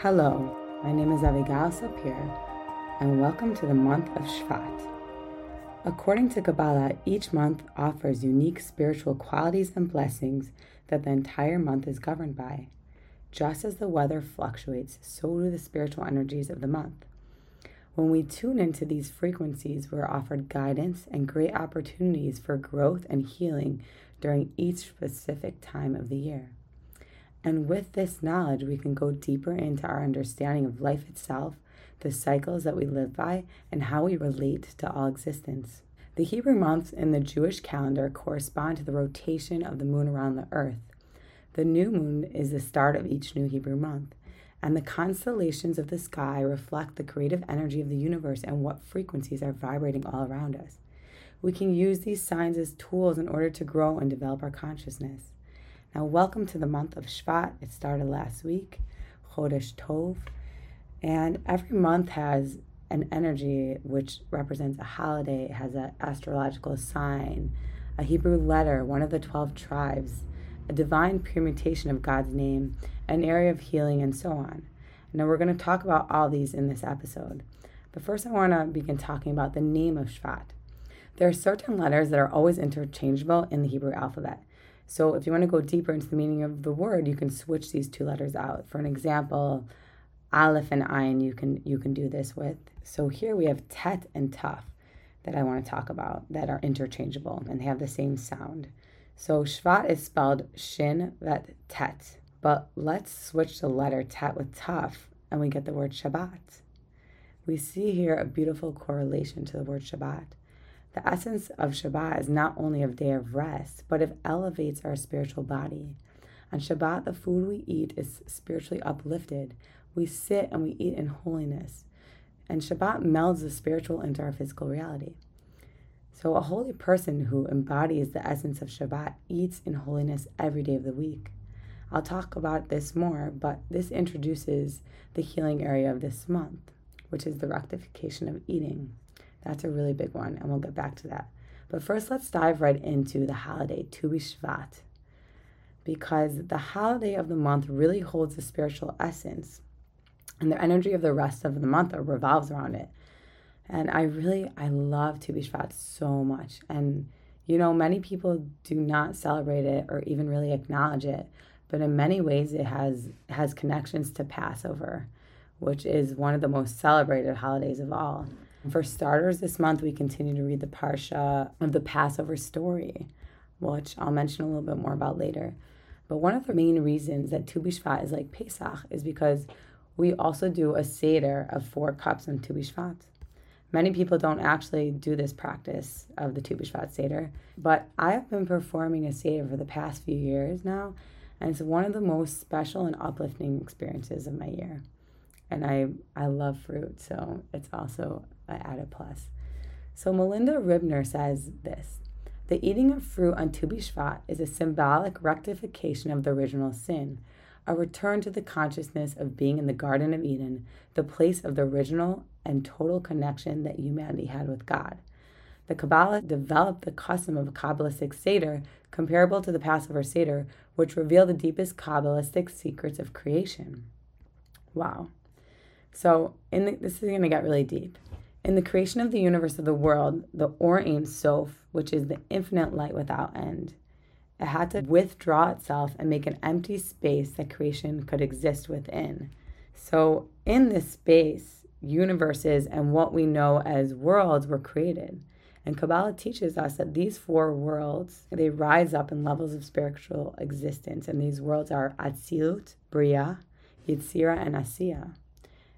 Hello, my name is Avigail Sapir, and welcome to the month of Shvat. According to Kabbalah, each month offers unique spiritual qualities and blessings that the entire month is governed by. Just as the weather fluctuates, so do the spiritual energies of the month. When we tune into these frequencies, we're offered guidance and great opportunities for growth and healing during each specific time of the year. And with this knowledge, we can go deeper into our understanding of life itself, the cycles that we live by, and how we relate to all existence. The Hebrew months in the Jewish calendar correspond to the rotation of the moon around the earth. The new moon is the start of each new Hebrew month, and the constellations of the sky reflect the creative energy of the universe and what frequencies are vibrating all around us. We can use these signs as tools in order to grow and develop our consciousness. Now, welcome to the month of Shvat. It started last week, Chodesh Tov. And every month has an energy which represents a holiday, it has an astrological sign, a Hebrew letter, one of the 12 tribes, a divine permutation of God's name, an area of healing, and so on. Now, we're going to talk about all these in this episode. But first, I want to begin talking about the name of Shvat. There are certain letters that are always interchangeable in the Hebrew alphabet. So if you want to go deeper into the meaning of the word, you can switch these two letters out. For an example, aleph and ayin, you can you can do this with. So here we have tet and taf that I want to talk about that are interchangeable and they have the same sound. So shvat is spelled shin vet tet, but let's switch the letter tet with taf and we get the word Shabbat. We see here a beautiful correlation to the word Shabbat. The essence of Shabbat is not only a day of rest, but it elevates our spiritual body. On Shabbat, the food we eat is spiritually uplifted. We sit and we eat in holiness. And Shabbat melds the spiritual into our physical reality. So, a holy person who embodies the essence of Shabbat eats in holiness every day of the week. I'll talk about this more, but this introduces the healing area of this month, which is the rectification of eating. That's a really big one, and we'll get back to that. But first, let's dive right into the holiday, Tu B'Shvat, because the holiday of the month really holds the spiritual essence, and the energy of the rest of the month revolves around it. And I really, I love Tu B'Shvat so much. And, you know, many people do not celebrate it or even really acknowledge it, but in many ways it has has connections to Passover, which is one of the most celebrated holidays of all. For starters, this month we continue to read the Parsha of the Passover story, which I'll mention a little bit more about later. But one of the main reasons that Tu B'Shvat is like Pesach is because we also do a Seder of four cups on Tu B'Shvat. Many people don't actually do this practice of the Tu B'Shvat Seder, but I have been performing a Seder for the past few years now, and it's one of the most special and uplifting experiences of my year. And I, I love fruit, so it's also I added plus. So Melinda Ribner says this The eating of fruit on Tu B'Shvat is a symbolic rectification of the original sin, a return to the consciousness of being in the Garden of Eden, the place of the original and total connection that humanity had with God. The Kabbalah developed the custom of a Kabbalistic Seder comparable to the Passover Seder, which revealed the deepest Kabbalistic secrets of creation. Wow. So, in the, this is going to get really deep. In the creation of the universe of the world, the Or Ein Sof, which is the infinite light without end, it had to withdraw itself and make an empty space that creation could exist within. So, in this space, universes and what we know as worlds were created. And Kabbalah teaches us that these four worlds, they rise up in levels of spiritual existence. And these worlds are Atzilut, Bria, Yitzira, and Asiya.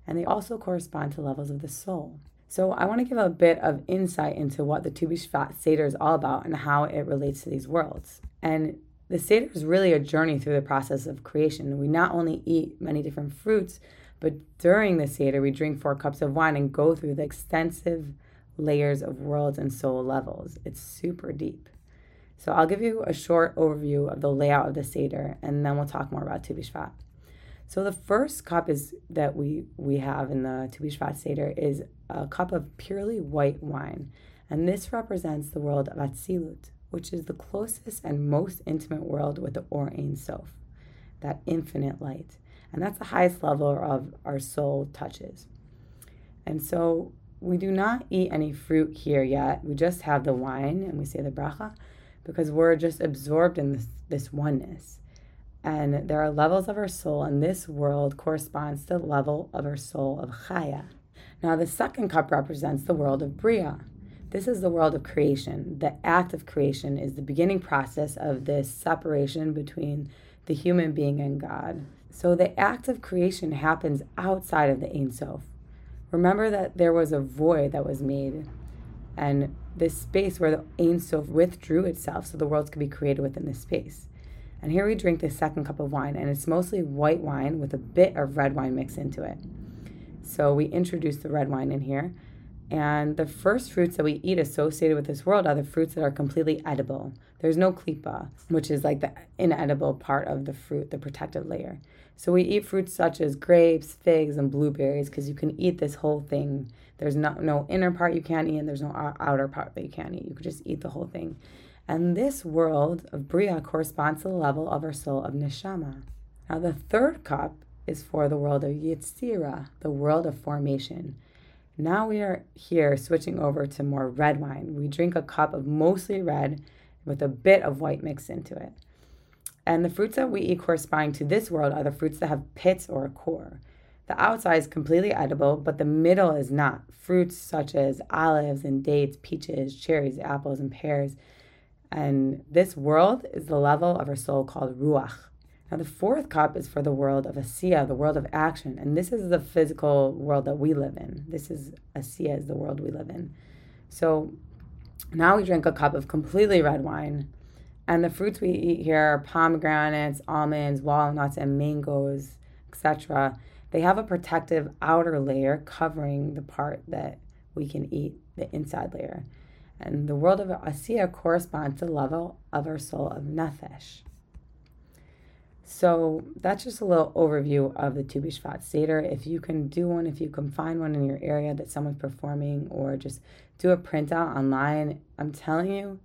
And they also correspond to levels of the soul. So I want to give a bit of insight into what the Tu B'Shvat Seder is all about and how it relates to these worlds. And the Seder is really a journey through the process of creation. We not only eat many different fruits, but during the Seder, we drink four cups of wine and go through the extensive layers of worlds and soul levels. It's super deep. So I'll give you a short overview of the layout of the Seder, and then we'll talk more about Tu B'Shvat. So the first cup is that we we have in the Tu B'Shvat Seder is a cup of purely white wine, and this represents the world of Atzilut, which is the closest and most intimate world with the Or Ein Sof. that infinite light. And that's the highest level of our soul touches. And so we do not eat any fruit here yet. We just have the wine and we say the bracha because we're just absorbed in this, this oneness. And there are levels of our soul, and this world corresponds to the level of our soul of Chaya. Now, the second cup represents the world of Bria. This is the world of creation. The act of creation is the beginning process of this separation between the human being and God. So, the act of creation happens outside of the Ein Sof. Remember that there was a void that was made, and this space where the Ein Sof withdrew itself so the worlds could be created within this space. And here we drink the second cup of wine, and it's mostly white wine with a bit of red wine mixed into it. So we introduce the red wine in here. And the first fruits that we eat associated with this world are the fruits that are completely edible. There's no klipa, which is like the inedible part of the fruit, the protective layer. So we eat fruits such as grapes, figs, and blueberries because you can eat this whole thing. There's no, no inner part you can't eat, and there's no outer part that you can't eat. You could just eat the whole thing. And this world of Bria corresponds to the level of our soul of Neshama. Now, the third cup is for the world of Yitzira, the world of formation. Now we are here switching over to more red wine. We drink a cup of mostly red with a bit of white mixed into it. And the fruits that we eat corresponding to this world are the fruits that have pits or a core. The outside is completely edible, but the middle is not. Fruits such as olives and dates, peaches, cherries, apples, and pears. And this world is the level of our soul called Ruach. Now, the fourth cup is for the world of Asiya, the world of action. And this is the physical world that we live in. This is Asiya, is the world we live in. So now we drink a cup of completely red wine. And the fruits we eat here are pomegranates, almonds, walnuts, and mangoes, etc. They have a protective outer layer covering the part that we can eat, the inside layer. And the world of Asiya corresponds to the level of our soul of Nefesh. So that's just a little overview of the Tu B'Shvat Seder. If you can do one, if you can find one in your area that someone's performing, or just do a printout online, I'm telling you,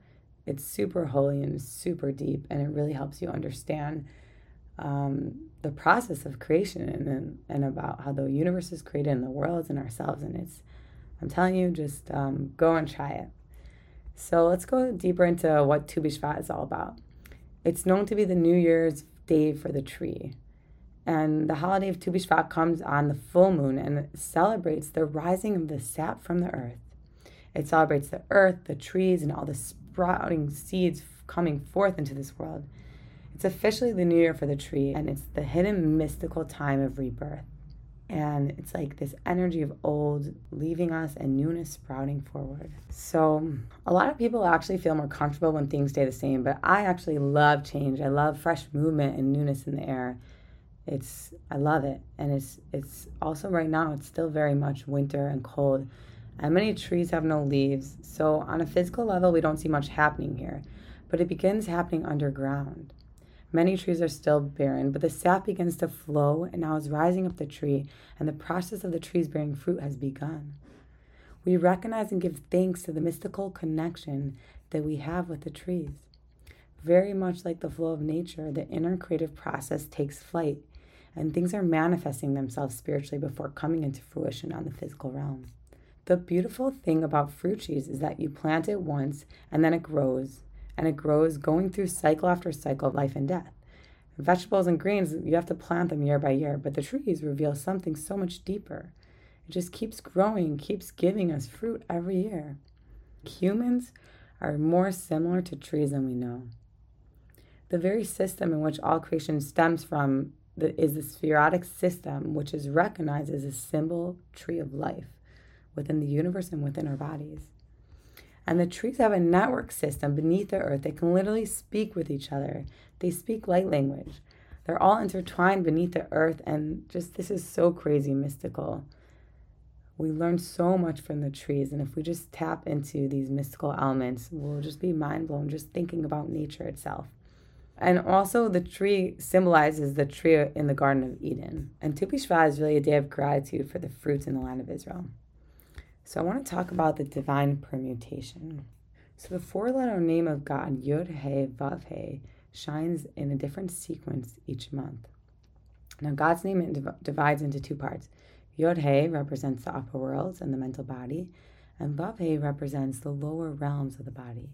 it's super holy and super deep, and it really helps you understand um, the process of creation and, and, about how the universe is created and the worlds and ourselves. And it's, I'm telling you, just um, go and try it. So let's go deeper into what Tu B'Shvat is all about. It's known to be the New Year's day for the tree. And the holiday of Tu B'Shvat comes on the full moon and celebrates the rising of the sap from the earth. It celebrates the earth, the trees, and all the sprouting seeds coming forth into this world. It's officially the new year for the tree, and it's the hidden mystical time of rebirth. And it's like this energy of old leaving us and newness sprouting forward. So, a lot of people actually feel more comfortable when things stay the same, but I actually love change. I love fresh movement and newness in the air. It's I love it. And it's it's also right now it's still very much winter and cold. And many trees have no leaves. So, on a physical level, we don't see much happening here, but it begins happening underground. Many trees are still barren, but the sap begins to flow and now is rising up the tree, and the process of the trees bearing fruit has begun. We recognize and give thanks to the mystical connection that we have with the trees. Very much like the flow of nature, the inner creative process takes flight, and things are manifesting themselves spiritually before coming into fruition on the physical realm. The beautiful thing about fruit trees is that you plant it once and then it grows and it grows going through cycle after cycle of life and death. Vegetables and greens, you have to plant them year by year, but the trees reveal something so much deeper. It just keeps growing, keeps giving us fruit every year. Humans are more similar to trees than we know. The very system in which all creation stems from is the sefirotic system, which is recognized as a symbol tree of life within the universe and within our bodies. And the trees have a network system beneath the earth. They can literally speak with each other. They speak light language. They're all intertwined beneath the earth, and just this is so crazy mystical. We learn so much from the trees, and if we just tap into these mystical elements, we'll just be mind blown just thinking about nature itself. And also, the tree symbolizes the tree in the Garden of Eden. And Tu B'Shvat is really a day of gratitude for the fruits in the land of Israel. So I want to talk about the divine permutation. So the four letter name of God, Yod He Vav He, shines in a different sequence each month. Now, God's name divides into two parts. Yod He represents the upper worlds and the mental body, and Vav He represents the lower realms of the body.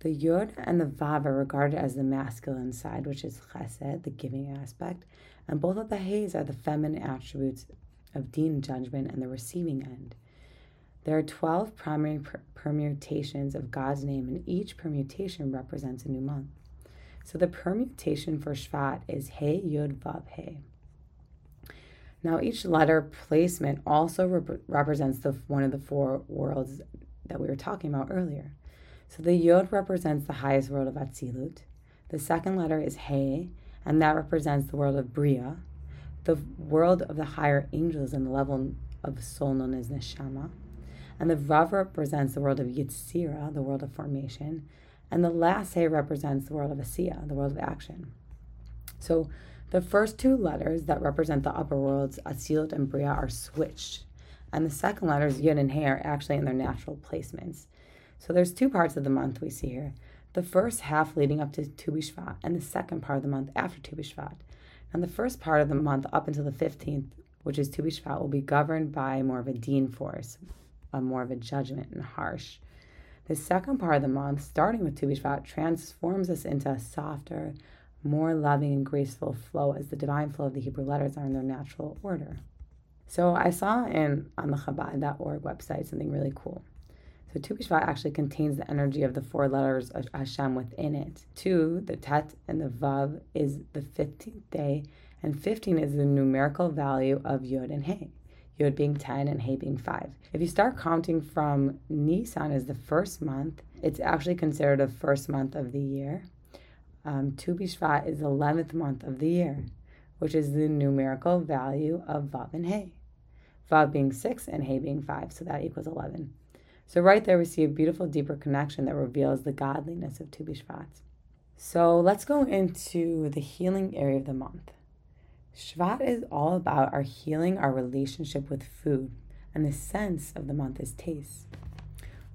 The Yod and the Vav are regarded as the masculine side, which is Chesed, the giving aspect, and both of the He's are the feminine attributes of Din, judgment, and the receiving end. There are 12 primary per- permutations of God's name, and each permutation represents a new month. So the permutation for Shvat is He Yud Vav He. Now, each letter placement also rep- represents the, one of the four worlds that we were talking about earlier. So the Yod represents the highest world of Atzilut. The second letter is He, and that represents the world of Bria, the world of the higher angels and the level of soul known as Neshama. And the Vav represents the world of Yitzira, the world of formation. And the last represents the world of Asiya, the world of action. So the first two letters that represent the upper worlds, Atzilut and Bria, are switched. And the second letters, Yud and He, are actually in their natural placements. So there's two parts of the month we see here. The first half leading up to Tu B'Shvat, and the second part of the month after Tu B'Shvat. And the first part of the month up until the 15th, which is Tu B'Shvat, will be governed by more of a Din force, more of a judgment and harsh. The second part of the month, starting with Tu B'Shvat, transforms us into a softer, more loving and graceful flow as the divine flow of the Hebrew letters are in their natural order. So I saw in on the Chabad.org website something really cool. So Tu B'Shvat actually contains the energy of the four letters of Hashem within it. Two, the Tet and the Vav, is the 15th day, and 15 is the numerical value of Yod and He. Yod being 10 and He being 5. If you start counting from Nisan as the first month, it's actually considered the first month of the year um, Tu B'Shvat is the 11th month of the year, which is the numerical value of Vav and He. Vav being 6 and He being 5, so that equals 11. So right there we see a beautiful deeper connection that reveals the godliness of Tu B'Shvat. So let's go into the healing area of the month. Shvat is all about our healing our relationship with food, and the sense of the month is taste.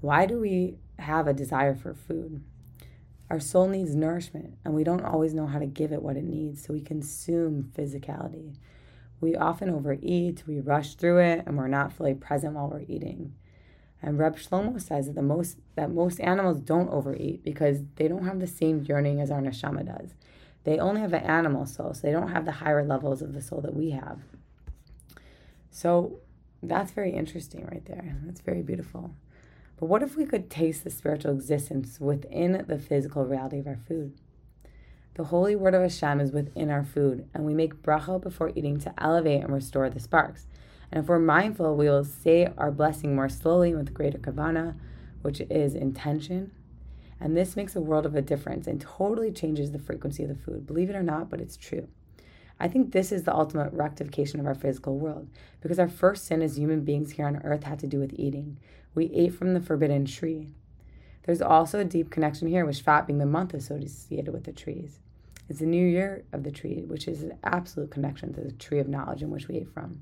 Why do we have a desire for food? Our soul needs nourishment, and we don't always know how to give it what it needs, so we consume physicality. We often overeat, we rush through it, and we're not fully present while we're eating. And Reb Shlomo says that the most that most animals don't overeat because they don't have the same yearning as our neshama does. They only have an animal soul, so they don't have the higher levels of the soul that we have. So that's very interesting right there. That's very beautiful. But what if we could taste the spiritual existence within the physical reality of our food? The holy word of Hashem is within our food, and we make bracha before eating to elevate and restore the sparks. And if we're mindful, we will say our blessing more slowly with greater kavana, which is intention. And this makes a world of a difference and totally changes the frequency of the food. Believe it or not, but it's true. I think this is the ultimate rectification of our physical world because our first sin as human beings here on earth had to do with eating. We ate from the forbidden tree. There's also a deep connection here with Shvat being the month associated with the trees. It's the new year of the tree, which is an absolute connection to the tree of knowledge in which we ate from.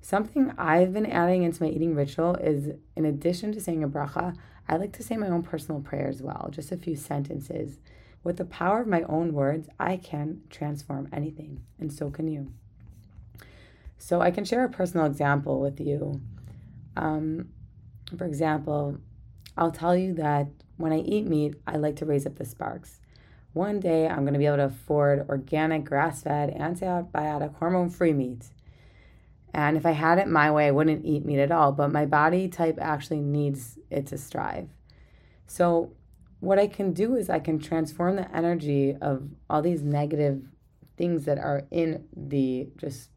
Something I've been adding into my eating ritual is in addition to saying a bracha, I like to say my own personal prayer as well, just a few sentences. With the power of my own words, I can transform anything, and so can you. So I can share a personal example with you. Um, for example, I'll tell you that when I eat meat, I like to raise up the sparks. One day, I'm going to be able to afford organic, grass fed, antibiotic, hormone free meat. And if I had it my way, I wouldn't eat meat at all, but my body type actually needs it to strive. So, what I can do is I can transform the energy of all these negative things that are in the just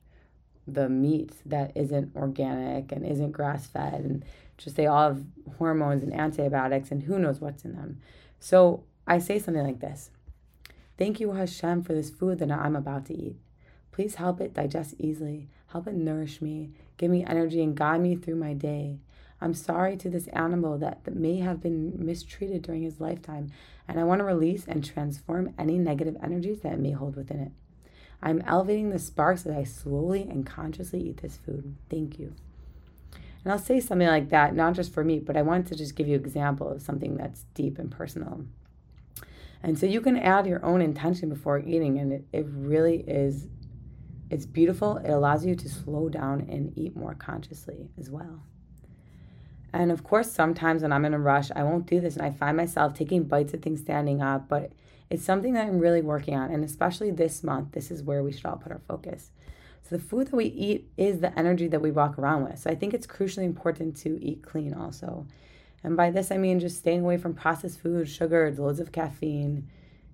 the meat that isn't organic and isn't grass fed and just they all have hormones and antibiotics and who knows what's in them. So I say something like this Thank you, Hashem, for this food that I'm about to eat. Please help it digest easily. Help it nourish me, give me energy, and guide me through my day. I'm sorry to this animal that, may have been mistreated during his lifetime, and I want to release and transform any negative energies that it may hold within it. I'm elevating the sparks as I slowly and consciously eat this food. Thank you. And I'll say something like that, not just for me, but I want to just give you an example of something that's deep and personal. And so you can add your own intention before eating, and it, it really is it's beautiful. It allows you to slow down and eat more consciously as well. And of course, sometimes when I'm in a rush, I won't do this, and I find myself taking bites of things standing up, but it's something that I'm really working on. And especially this month, this is where we should all put our focus. So, the food that we eat is the energy that we walk around with. So, I think it's crucially important to eat clean also. And by this, I mean just staying away from processed food, sugar, loads of caffeine.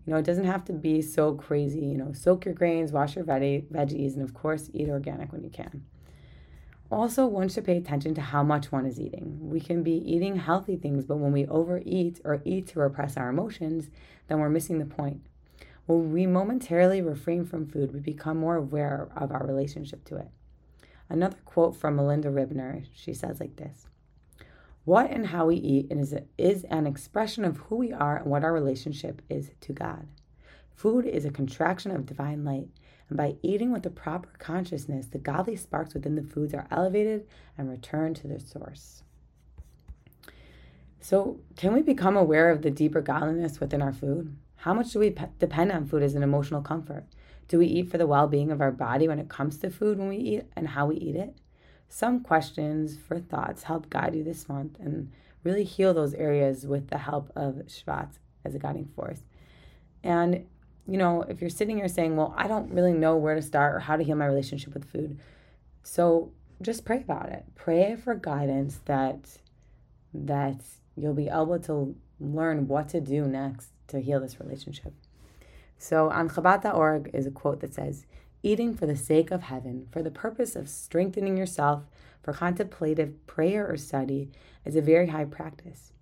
You know, it doesn't have to be so crazy. You know, soak your grains, wash your veg- veggies, and of course, eat organic when you can. Also, one should pay attention to how much one is eating. We can be eating healthy things, but when we overeat or eat to repress our emotions, then we're missing the point. When we momentarily refrain from food, we become more aware of our relationship to it. Another quote from Melinda Ribner, she says like this What and how we eat is, is an expression of who we are and what our relationship is to God. Food is a contraction of divine light, and by eating with the proper consciousness, the godly sparks within the foods are elevated and returned to their source. So, can we become aware of the deeper godliness within our food? How much do we pe- depend on food as an emotional comfort? Do we eat for the well being of our body when it comes to food when we eat and how we eat it? Some questions for thoughts help guide you this month and really heal those areas with the help of Shvat as a guiding force. And, you know, if you're sitting here saying, well, I don't really know where to start or how to heal my relationship with food, so just pray about it. Pray for guidance that that you'll be able to learn what to do next to heal this relationship. So on Chabad.org is a quote that says, Eating for the sake of heaven, for the purpose of strengthening yourself for contemplative prayer or study, is a very high practice.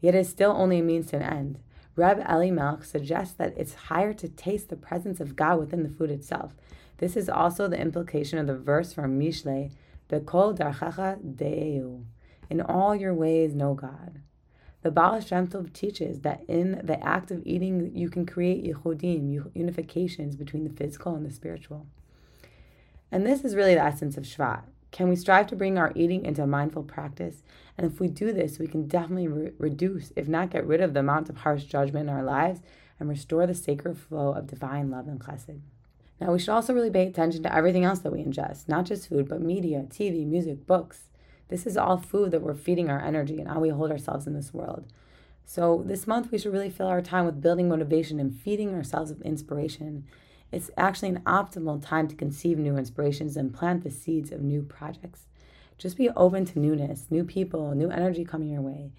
Yet it is still only a means to an end. Reb Elimelech suggests that it's higher to taste the presence of God within the food itself. This is also the implication of the verse from Mishle, Bekol darchacha de'eu. In all your ways, know God. The Baal Shem Tov teaches that in the act of eating, you can create yichudim, unifications between the physical and the spiritual. And this is really the essence of Shvat. Can we strive to bring our eating into a mindful practice? And if we do this, we can definitely re- reduce, if not get rid of, the amount of harsh judgment in our lives and restore the sacred flow of divine love and chesed. Now, we should also really pay attention to everything else that we ingest, not just food, but media, TV, music, books, this is all food that we're feeding our energy and how we hold ourselves in this world. So, this month, we should really fill our time with building motivation and feeding ourselves with inspiration. It's actually an optimal time to conceive new inspirations and plant the seeds of new projects. Just be open to newness, new people, new energy coming your way.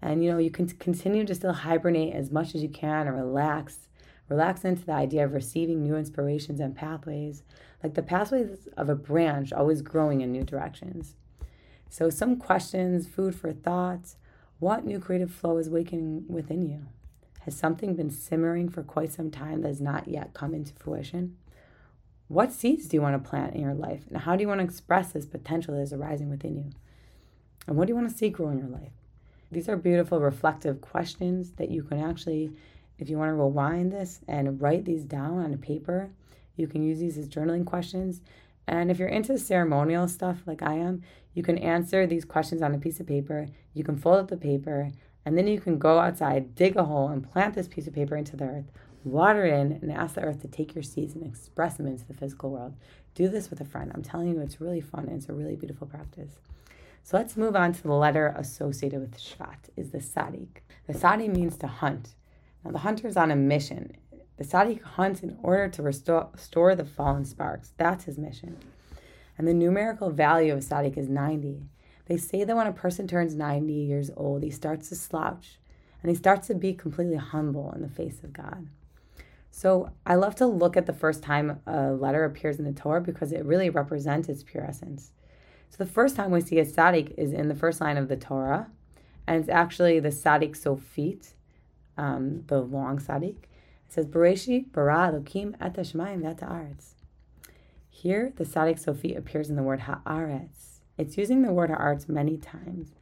And you know, you can continue to still hibernate as much as you can or relax. Relax into the idea of receiving new inspirations and pathways, like the pathways of a branch always growing in new directions. So, some questions, food for thought. What new creative flow is waking within you? Has something been simmering for quite some time that has not yet come into fruition? What seeds do you want to plant in your life? And how do you want to express this potential that is arising within you? And what do you want to see grow in your life? These are beautiful, reflective questions that you can actually, if you want to rewind this and write these down on a paper, you can use these as journaling questions. And if you're into ceremonial stuff like I am, you can answer these questions on a piece of paper. You can fold up the paper, and then you can go outside, dig a hole, and plant this piece of paper into the earth, water in, and ask the earth to take your seeds and express them into the physical world. Do this with a friend. I'm telling you, it's really fun and it's a really beautiful practice. So let's move on to the letter associated with Shvat, is the Sadik. The Sadik means to hunt. Now, the hunter is on a mission. The Sadik hunts in order to restore, restore the fallen sparks. That's his mission and the numerical value of Sadik is 90. They say that when a person turns 90 years old, he starts to slouch and he starts to be completely humble in the face of God. So I love to look at the first time a letter appears in the Torah because it really represents its pure essence. So the first time we see a Sadik is in the first line of the Torah, and it's actually the Sadik Sofit, um, the long Sadik. It says, Bereshi bara Elokim et v'et haaretz. Here, the Sadik Sofi appears in the word haaretz. It's using the word haaretz many times.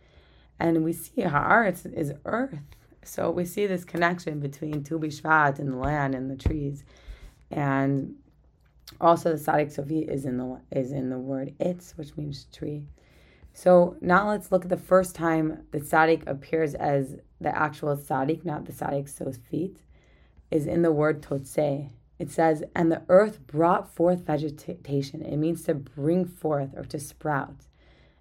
And we see haaretz is earth. So we see this connection between Tu B'Shvat and the land and the trees. And also the Sadik Sofi is in the is in the word itz, which means tree. So now let's look at the first time the Sadik appears as the actual Sadik, not the Sadik Sofit. is in the word totse. It says, and the earth brought forth vegetation. It means to bring forth or to sprout.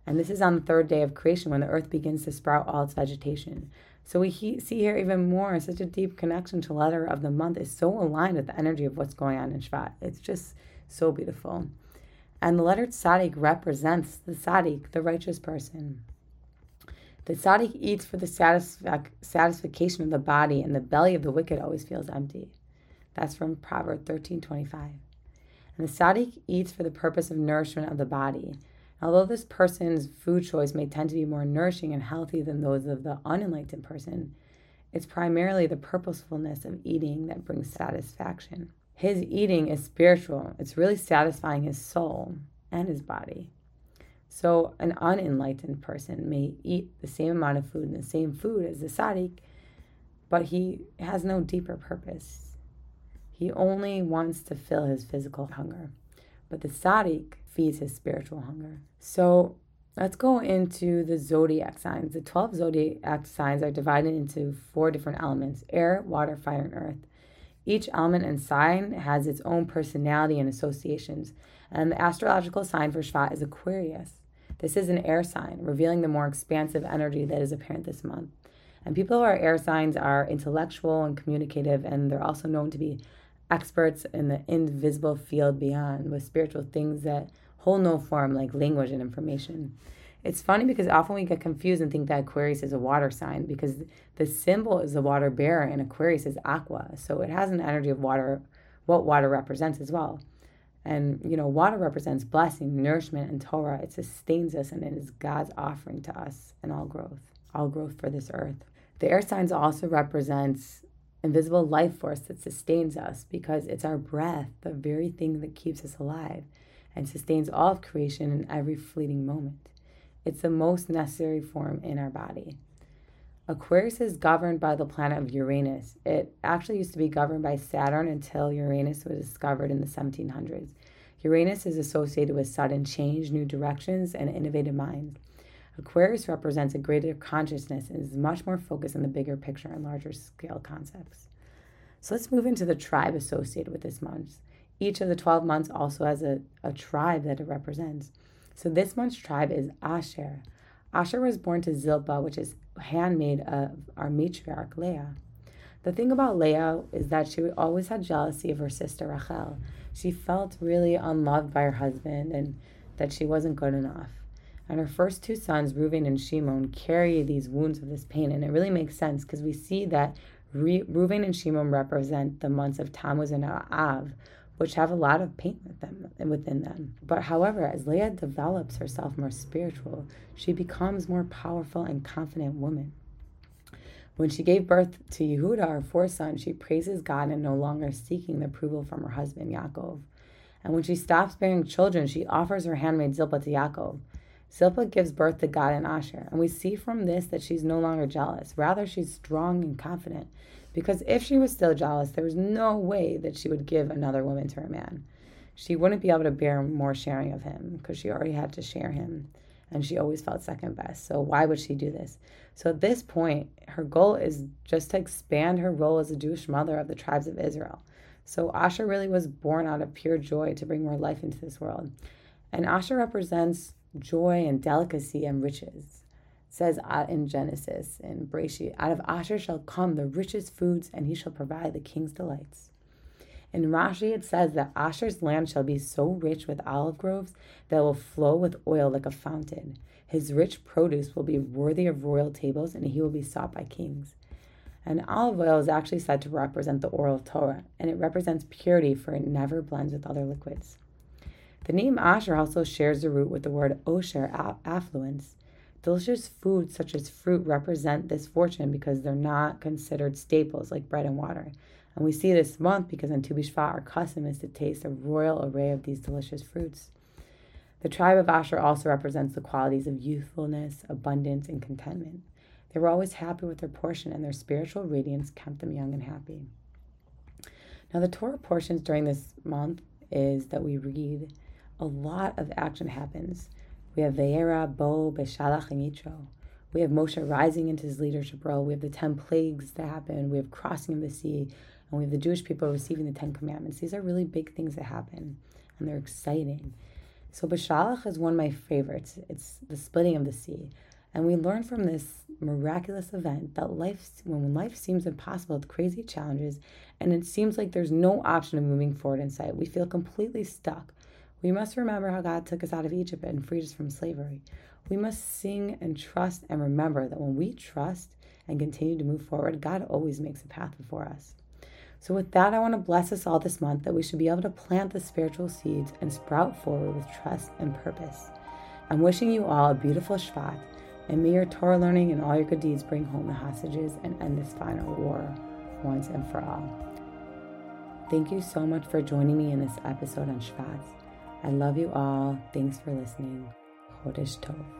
And this is on the third day of creation when the earth begins to sprout all its vegetation. So we he- see here even more such a deep connection to letter of the month is so aligned with the energy of what's going on in Shvat. It's just so beautiful. And the letter tzaddik represents the tzaddik, the righteous person. The tzaddik eats for the satisfac- satisfaction of the body, and the belly of the wicked always feels empty. That's from Proverb 13:25. And the tzaddik eats for the purpose of nourishment of the body. Although this person's food choice may tend to be more nourishing and healthy than those of the unenlightened person, it's primarily the purposefulness of eating that brings satisfaction. His eating is spiritual, it's really satisfying his soul and his body. So, an unenlightened person may eat the same amount of food and the same food as the tzaddik, but he has no deeper purpose. He only wants to fill his physical hunger. But the tzaddik feeds his spiritual hunger. So let's go into the zodiac signs. The 12 zodiac signs are divided into four different elements air, water, fire, and earth. Each element and sign has its own personality and associations. And the astrological sign for Shvat is Aquarius. This is an air sign, revealing the more expansive energy that is apparent this month. And people who are air signs are intellectual and communicative, and they're also known to be experts in the invisible field beyond, with spiritual things that hold no form like language and information. It's funny because often we get confused and think that Aquarius is a water sign because the symbol is the water bearer and Aquarius is aqua. So it has an energy of water, what water represents as well. And, you know, water represents blessing, nourishment, and Torah. It sustains us and it is God's offering to us and all growth, all growth for this earth. The air signs also represents invisible life force that sustains us because it's our breath, the very thing that keeps us alive and sustains all of creation in every fleeting moment. It's the most necessary form in our body. Aquarius is governed by the planet of Uranus. It actually used to be governed by Saturn until Uranus was discovered in the 1700s. Uranus is associated with sudden change, new directions, and innovative minds. Aquarius represents a greater consciousness and is much more focused on the bigger picture and larger scale concepts. So let's move into the tribe associated with this month. Each of the 12 months also has a, a tribe that it represents. So this month's tribe is Asher. Asher was born to Zilpah, which is handmaid of our matriarch Leah. The thing about Leah is that she always had jealousy of her sister Rachel. She felt really unloved by her husband and that she wasn't good enough. And her first two sons, Reuven and Shimon, carry these wounds of this pain. And it really makes sense because we see that Re- Reuven and Shimon represent the months of Tammuz and Av, which have a lot of pain with them within them. But however, as Leah develops herself more spiritual, she becomes more powerful and confident woman. When she gave birth to Yehuda, her fourth son, she praises God and no longer seeking the approval from her husband Yaakov. And when she stops bearing children, she offers her handmaid Zilpah to Yaakov. Zilpah gives birth to Gad and Asher, and we see from this that she's no longer jealous. Rather, she's strong and confident. Because if she was still jealous, there was no way that she would give another woman to her man. She wouldn't be able to bear more sharing of him because she already had to share him and she always felt second best. So why would she do this? So at this point, her goal is just to expand her role as a Jewish mother of the tribes of Israel. So Asher really was born out of pure joy to bring more life into this world. And Asher represents joy and delicacy and riches says in Genesis in Breshit, out of Asher shall come the richest foods, and he shall provide the king's delights. In Rashi, it says that Asher's land shall be so rich with olive groves that will flow with oil like a fountain. His rich produce will be worthy of royal tables, and he will be sought by kings. And olive oil is actually said to represent the oral Torah, and it represents purity, for it never blends with other liquids. The name Asher also shares the root with the word Osher, affluence. Delicious foods such as fruit represent this fortune because they're not considered staples like bread and water. And we see this month because on Tu B'Shvat, our custom is to taste a royal array of these delicious fruits. The tribe of Asher also represents the qualities of youthfulness, abundance, and contentment. They were always happy with their portion, and their spiritual radiance kept them young and happy. Now, the Torah portions during this month is that we read a lot of action happens. We have Ve'era, Bo, Beshalach, and Yitro. We have Moshe rising into his leadership role. We have the 10 plagues that happen. We have crossing of the sea. and we have the Jewish people receiving the Ten Commandments. These are really big things that happen, and they're exciting. So Beshalach is one of my favorites. It's the splitting of the sea. And we learn from this miraculous event that life, when life seems impossible with crazy challenges, and it seems like there's no option of moving forward in sight, we feel completely stuck. We must remember how God took us out of Egypt and freed us from slavery. We must sing and trust and remember that when we trust and continue to move forward, God always makes a path before us. So, with that, I want to bless us all this month that we should be able to plant the spiritual seeds and sprout forward with trust and purpose. I'm wishing you all a beautiful Shvat, and may your Torah learning and all your good deeds bring home the hostages and end this final war once and for all. Thank you so much for joining me in this episode on Shvat. I love you all. Thanks for listening. Chodesh Tov.